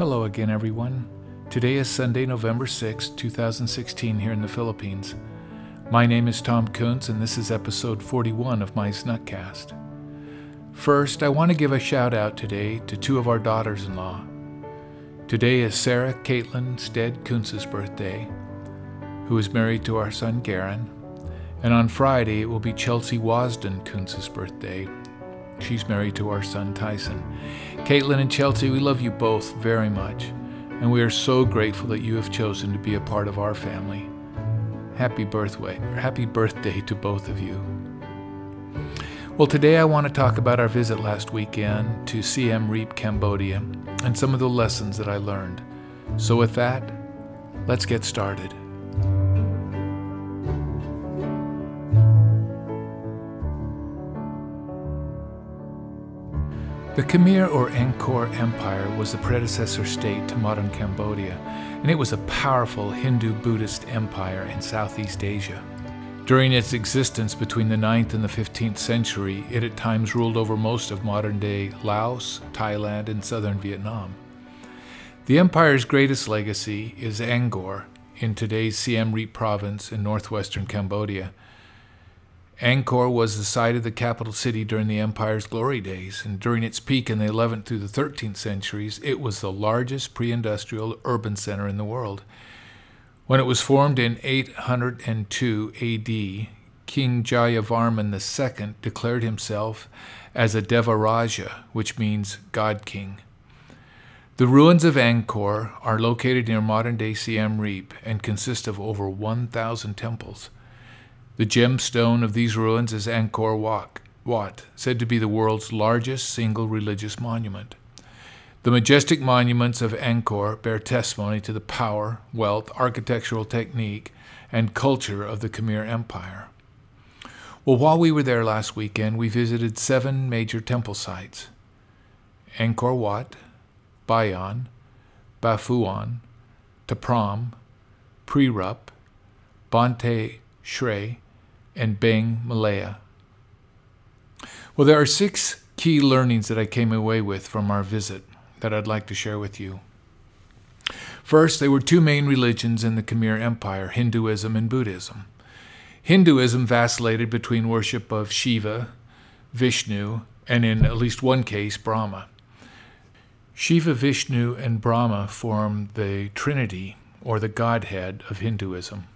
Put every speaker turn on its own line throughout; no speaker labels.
Hello again, everyone. Today is Sunday, November 6, 2016, here in the Philippines. My name is Tom Kuntz, and this is episode 41 of my Snutcast. First, I want to give a shout out today to two of our daughters in law. Today is Sarah Caitlin Stead Kuntz's birthday, who is married to our son Garen, and on Friday it will be Chelsea Wasden Kuntz's birthday, She's married to our son Tyson. Caitlin and Chelsea, we love you both very much, and we are so grateful that you have chosen to be a part of our family. Happy birthday, happy birthday to both of you. Well, today I want to talk about our visit last weekend to Siem Reap, Cambodia, and some of the lessons that I learned. So, with that, let's get started. The Khmer or Angkor Empire was the predecessor state to modern Cambodia, and it was a powerful Hindu Buddhist empire in Southeast Asia. During its existence between the 9th and the 15th century, it at times ruled over most of modern day Laos, Thailand, and southern Vietnam. The empire's greatest legacy is Angkor in today's Siem Reap province in northwestern Cambodia, Angkor was the site of the capital city during the empire's glory days, and during its peak in the 11th through the 13th centuries, it was the largest pre industrial urban center in the world. When it was formed in 802 AD, King Jayavarman II declared himself as a Devaraja, which means God King. The ruins of Angkor are located near modern day Siem Reap and consist of over 1,000 temples. The gemstone of these ruins is Angkor Wat, said to be the world's largest single religious monument. The majestic monuments of Angkor bear testimony to the power, wealth, architectural technique, and culture of the Khmer Empire. Well, while we were there last weekend, we visited seven major temple sites Angkor Wat, Bayon, Baphuon, Tapram, Prerup, Banteay Srei, and Beng Mealea. Well, there are six key learnings that I came away with from our visit that I'd like to share with you. First, there were two main religions in the Khmer Empire Hinduism and Buddhism. Hinduism vacillated between worship of Shiva, Vishnu, and in at least one case, Brahma. Shiva, Vishnu, and Brahma form the Trinity, or the Godhead, of Hinduism.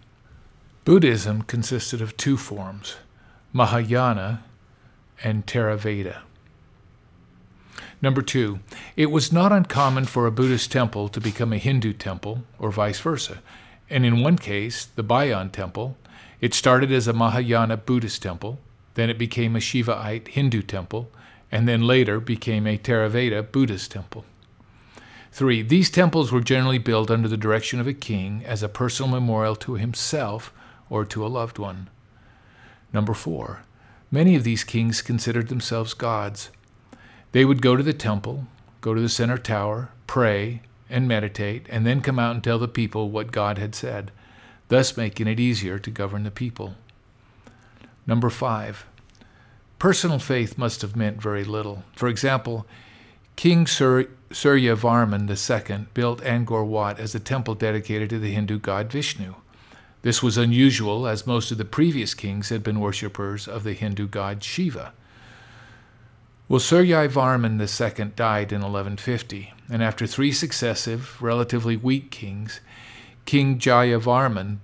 Buddhism consisted of two forms Mahayana and Theravada. Number two, it was not uncommon for a Buddhist temple to become a Hindu temple, or vice versa. And in one case, the Bayon temple, it started as a Mahayana Buddhist temple, then it became a Shivaite Hindu temple, and then later became a Theravada Buddhist temple. Three, these temples were generally built under the direction of a king as a personal memorial to himself or to a loved one. Number four, many of these kings considered themselves gods. They would go to the temple, go to the center tower, pray, and meditate, and then come out and tell the people what God had said, thus making it easier to govern the people. Number five, personal faith must have meant very little. For example, King Sur- Suryavarman II built Angkor Wat as a temple dedicated to the Hindu god Vishnu. This was unusual, as most of the previous kings had been worshippers of the Hindu god Shiva. Well, Varman II died in 1150, and after three successive, relatively weak kings, King Jayavarman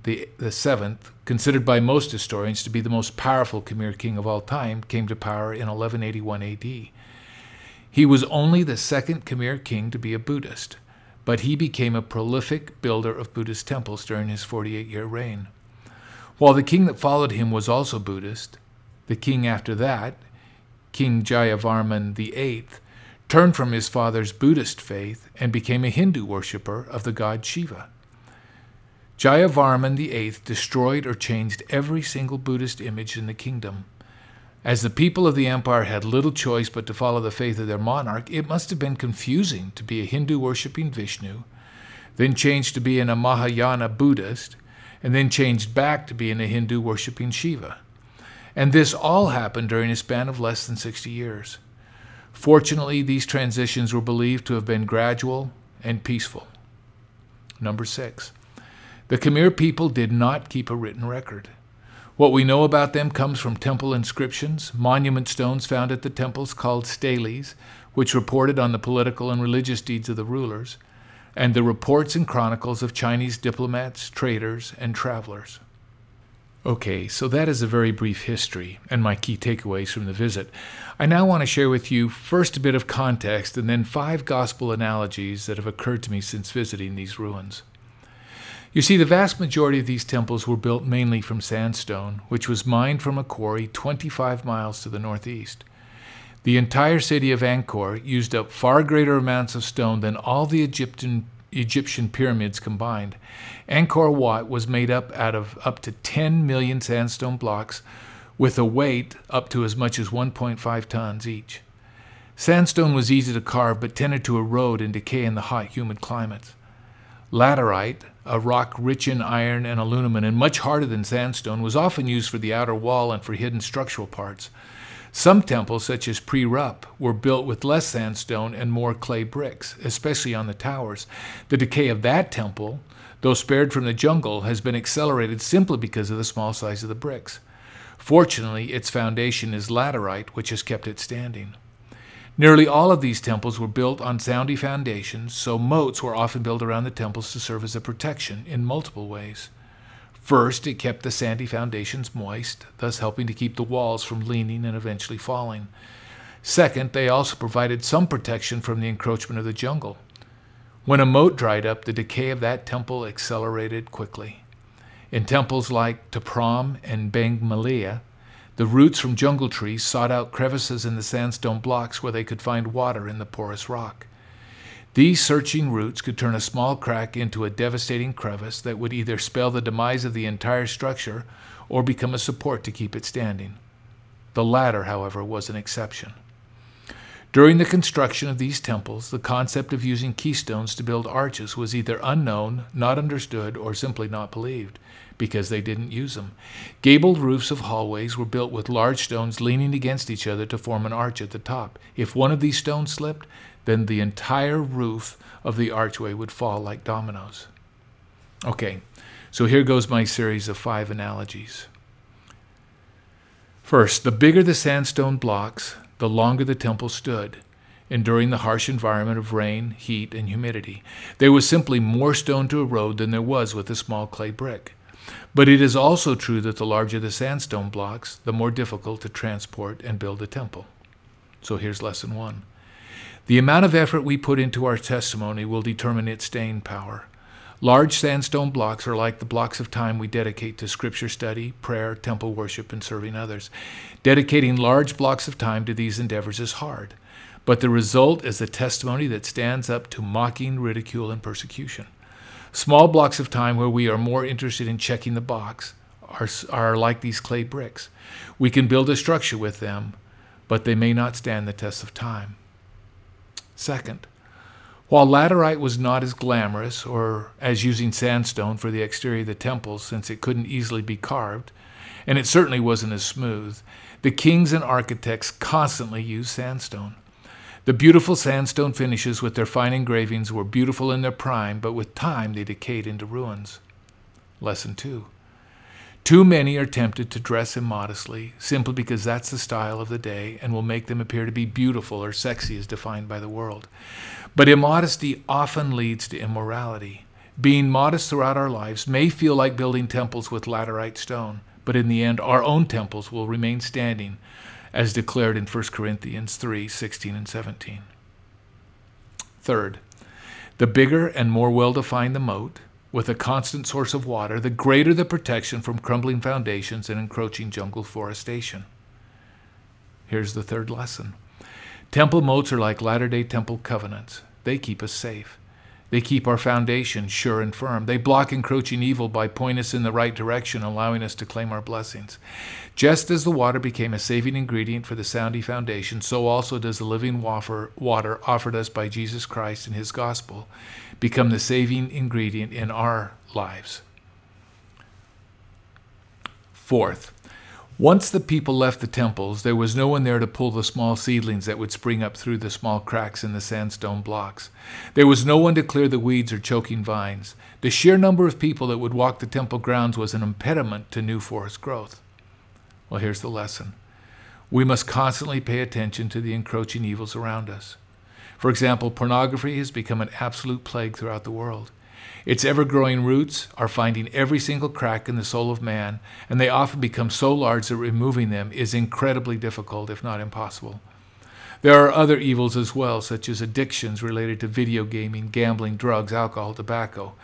seventh, considered by most historians to be the most powerful Khmer king of all time, came to power in 1181 AD. He was only the second Khmer king to be a Buddhist but he became a prolific builder of Buddhist temples during his 48 year reign. While the king that followed him was also Buddhist, the king after that, King Jayavarman VIII, turned from his father's Buddhist faith and became a Hindu worshipper of the god Shiva. Jayavarman VIII destroyed or changed every single Buddhist image in the kingdom. As the people of the empire had little choice but to follow the faith of their monarch, it must have been confusing to be a Hindu worshipping Vishnu, then changed to being a Mahayana Buddhist, and then changed back to being a Hindu worshipping Shiva. And this all happened during a span of less than 60 years. Fortunately, these transitions were believed to have been gradual and peaceful. Number six, the Khmer people did not keep a written record. What we know about them comes from temple inscriptions, monument stones found at the temples called steles, which reported on the political and religious deeds of the rulers, and the reports and chronicles of Chinese diplomats, traders, and travelers. Okay, so that is a very brief history and my key takeaways from the visit. I now want to share with you first a bit of context and then five gospel analogies that have occurred to me since visiting these ruins. You see, the vast majority of these temples were built mainly from sandstone, which was mined from a quarry 25 miles to the northeast. The entire city of Angkor used up far greater amounts of stone than all the Egyptian Egyptian pyramids combined. Angkor Wat was made up out of up to 10 million sandstone blocks with a weight up to as much as 1.5 tons each. Sandstone was easy to carve but tended to erode and decay in the hot, humid climates. Laterite, a rock rich in iron and aluminum and much harder than sandstone, was often used for the outer wall and for hidden structural parts. Some temples, such as Pre Rup, were built with less sandstone and more clay bricks, especially on the towers. The decay of that temple, though spared from the jungle, has been accelerated simply because of the small size of the bricks. Fortunately, its foundation is laterite, which has kept it standing. Nearly all of these temples were built on sandy foundations, so moats were often built around the temples to serve as a protection in multiple ways. First, it kept the sandy foundations moist, thus helping to keep the walls from leaning and eventually falling. Second, they also provided some protection from the encroachment of the jungle. When a moat dried up, the decay of that temple accelerated quickly. In temples like Ta Prohm and Beng Mealea, the roots from jungle trees sought out crevices in the sandstone blocks where they could find water in the porous rock. These searching roots could turn a small crack into a devastating crevice that would either spell the demise of the entire structure or become a support to keep it standing. The latter, however, was an exception. During the construction of these temples, the concept of using keystones to build arches was either unknown, not understood, or simply not believed, because they didn't use them. Gabled roofs of hallways were built with large stones leaning against each other to form an arch at the top. If one of these stones slipped, then the entire roof of the archway would fall like dominoes. Okay, so here goes my series of five analogies. First, the bigger the sandstone blocks, the longer the temple stood, enduring the harsh environment of rain, heat, and humidity. There was simply more stone to erode than there was with a small clay brick. But it is also true that the larger the sandstone blocks, the more difficult to transport and build a temple. So here's lesson one. The amount of effort we put into our testimony will determine its staying power. Large sandstone blocks are like the blocks of time we dedicate to scripture study, prayer, temple worship, and serving others. Dedicating large blocks of time to these endeavors is hard, but the result is a testimony that stands up to mocking, ridicule, and persecution. Small blocks of time where we are more interested in checking the box are, are like these clay bricks. We can build a structure with them, but they may not stand the test of time. Second, while laterite was not as glamorous or as using sandstone for the exterior of the temples since it couldn't easily be carved, and it certainly wasn't as smooth, the kings and architects constantly used sandstone. The beautiful sandstone finishes with their fine engravings were beautiful in their prime, but with time they decayed into ruins. Lesson 2. Too many are tempted to dress immodestly simply because that's the style of the day and will make them appear to be beautiful or sexy as defined by the world. But immodesty often leads to immorality. Being modest throughout our lives may feel like building temples with laterite stone, but in the end, our own temples will remain standing, as declared in 1 Corinthians 3 16 and 17. Third, the bigger and more well defined the moat, with a constant source of water, the greater the protection from crumbling foundations and encroaching jungle forestation. Here's the third lesson Temple moats are like latter day temple covenants, they keep us safe. They keep our foundation sure and firm. They block encroaching evil by pointing us in the right direction, allowing us to claim our blessings. Just as the water became a saving ingredient for the soundy foundation, so also does the living water offered us by Jesus Christ in his gospel become the saving ingredient in our lives. Fourth, Once the people left the temples, there was no one there to pull the small seedlings that would spring up through the small cracks in the sandstone blocks. There was no one to clear the weeds or choking vines. The sheer number of people that would walk the temple grounds was an impediment to new forest growth. Well, here's the lesson we must constantly pay attention to the encroaching evils around us. For example, pornography has become an absolute plague throughout the world. Its ever growing roots are finding every single crack in the soul of man, and they often become so large that removing them is incredibly difficult, if not impossible. There are other evils as well, such as addictions related to video gaming, gambling, drugs, alcohol, tobacco.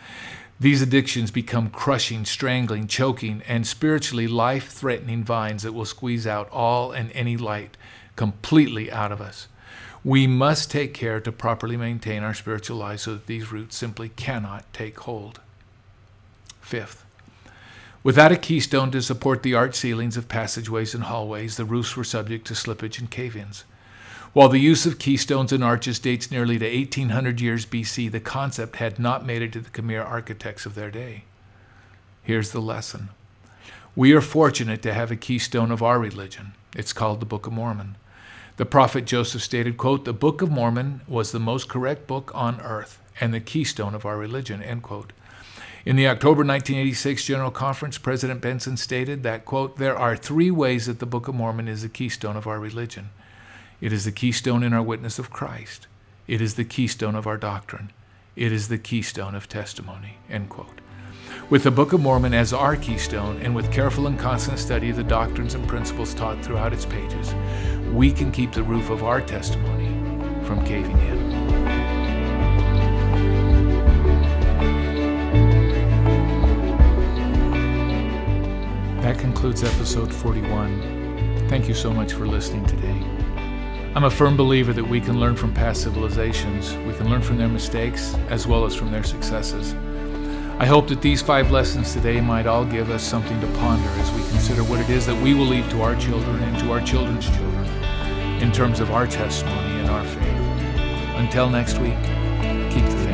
These addictions become crushing, strangling, choking, and spiritually life threatening vines that will squeeze out all and any light completely out of us. We must take care to properly maintain our spiritual life so that these roots simply cannot take hold. Fifth, without a keystone to support the arch ceilings of passageways and hallways, the roofs were subject to slippage and cave ins. While the use of keystones and arches dates nearly to 1800 years BC, the concept had not made it to the Khmer architects of their day. Here's the lesson We are fortunate to have a keystone of our religion. It's called the Book of Mormon. The prophet Joseph stated, quote, The Book of Mormon was the most correct book on earth and the keystone of our religion, end quote. In the October 1986 General Conference, President Benson stated that, quote, There are three ways that the Book of Mormon is the keystone of our religion. It is the keystone in our witness of Christ. It is the keystone of our doctrine. It is the keystone of testimony, end quote. With the Book of Mormon as our keystone, and with careful and constant study of the doctrines and principles taught throughout its pages, we can keep the roof of our testimony from caving in. That concludes episode 41. Thank you so much for listening today. I'm a firm believer that we can learn from past civilizations. We can learn from their mistakes as well as from their successes. I hope that these five lessons today might all give us something to ponder as we consider what it is that we will leave to our children and to our children's children in terms of our testimony and our faith. Until next week, keep the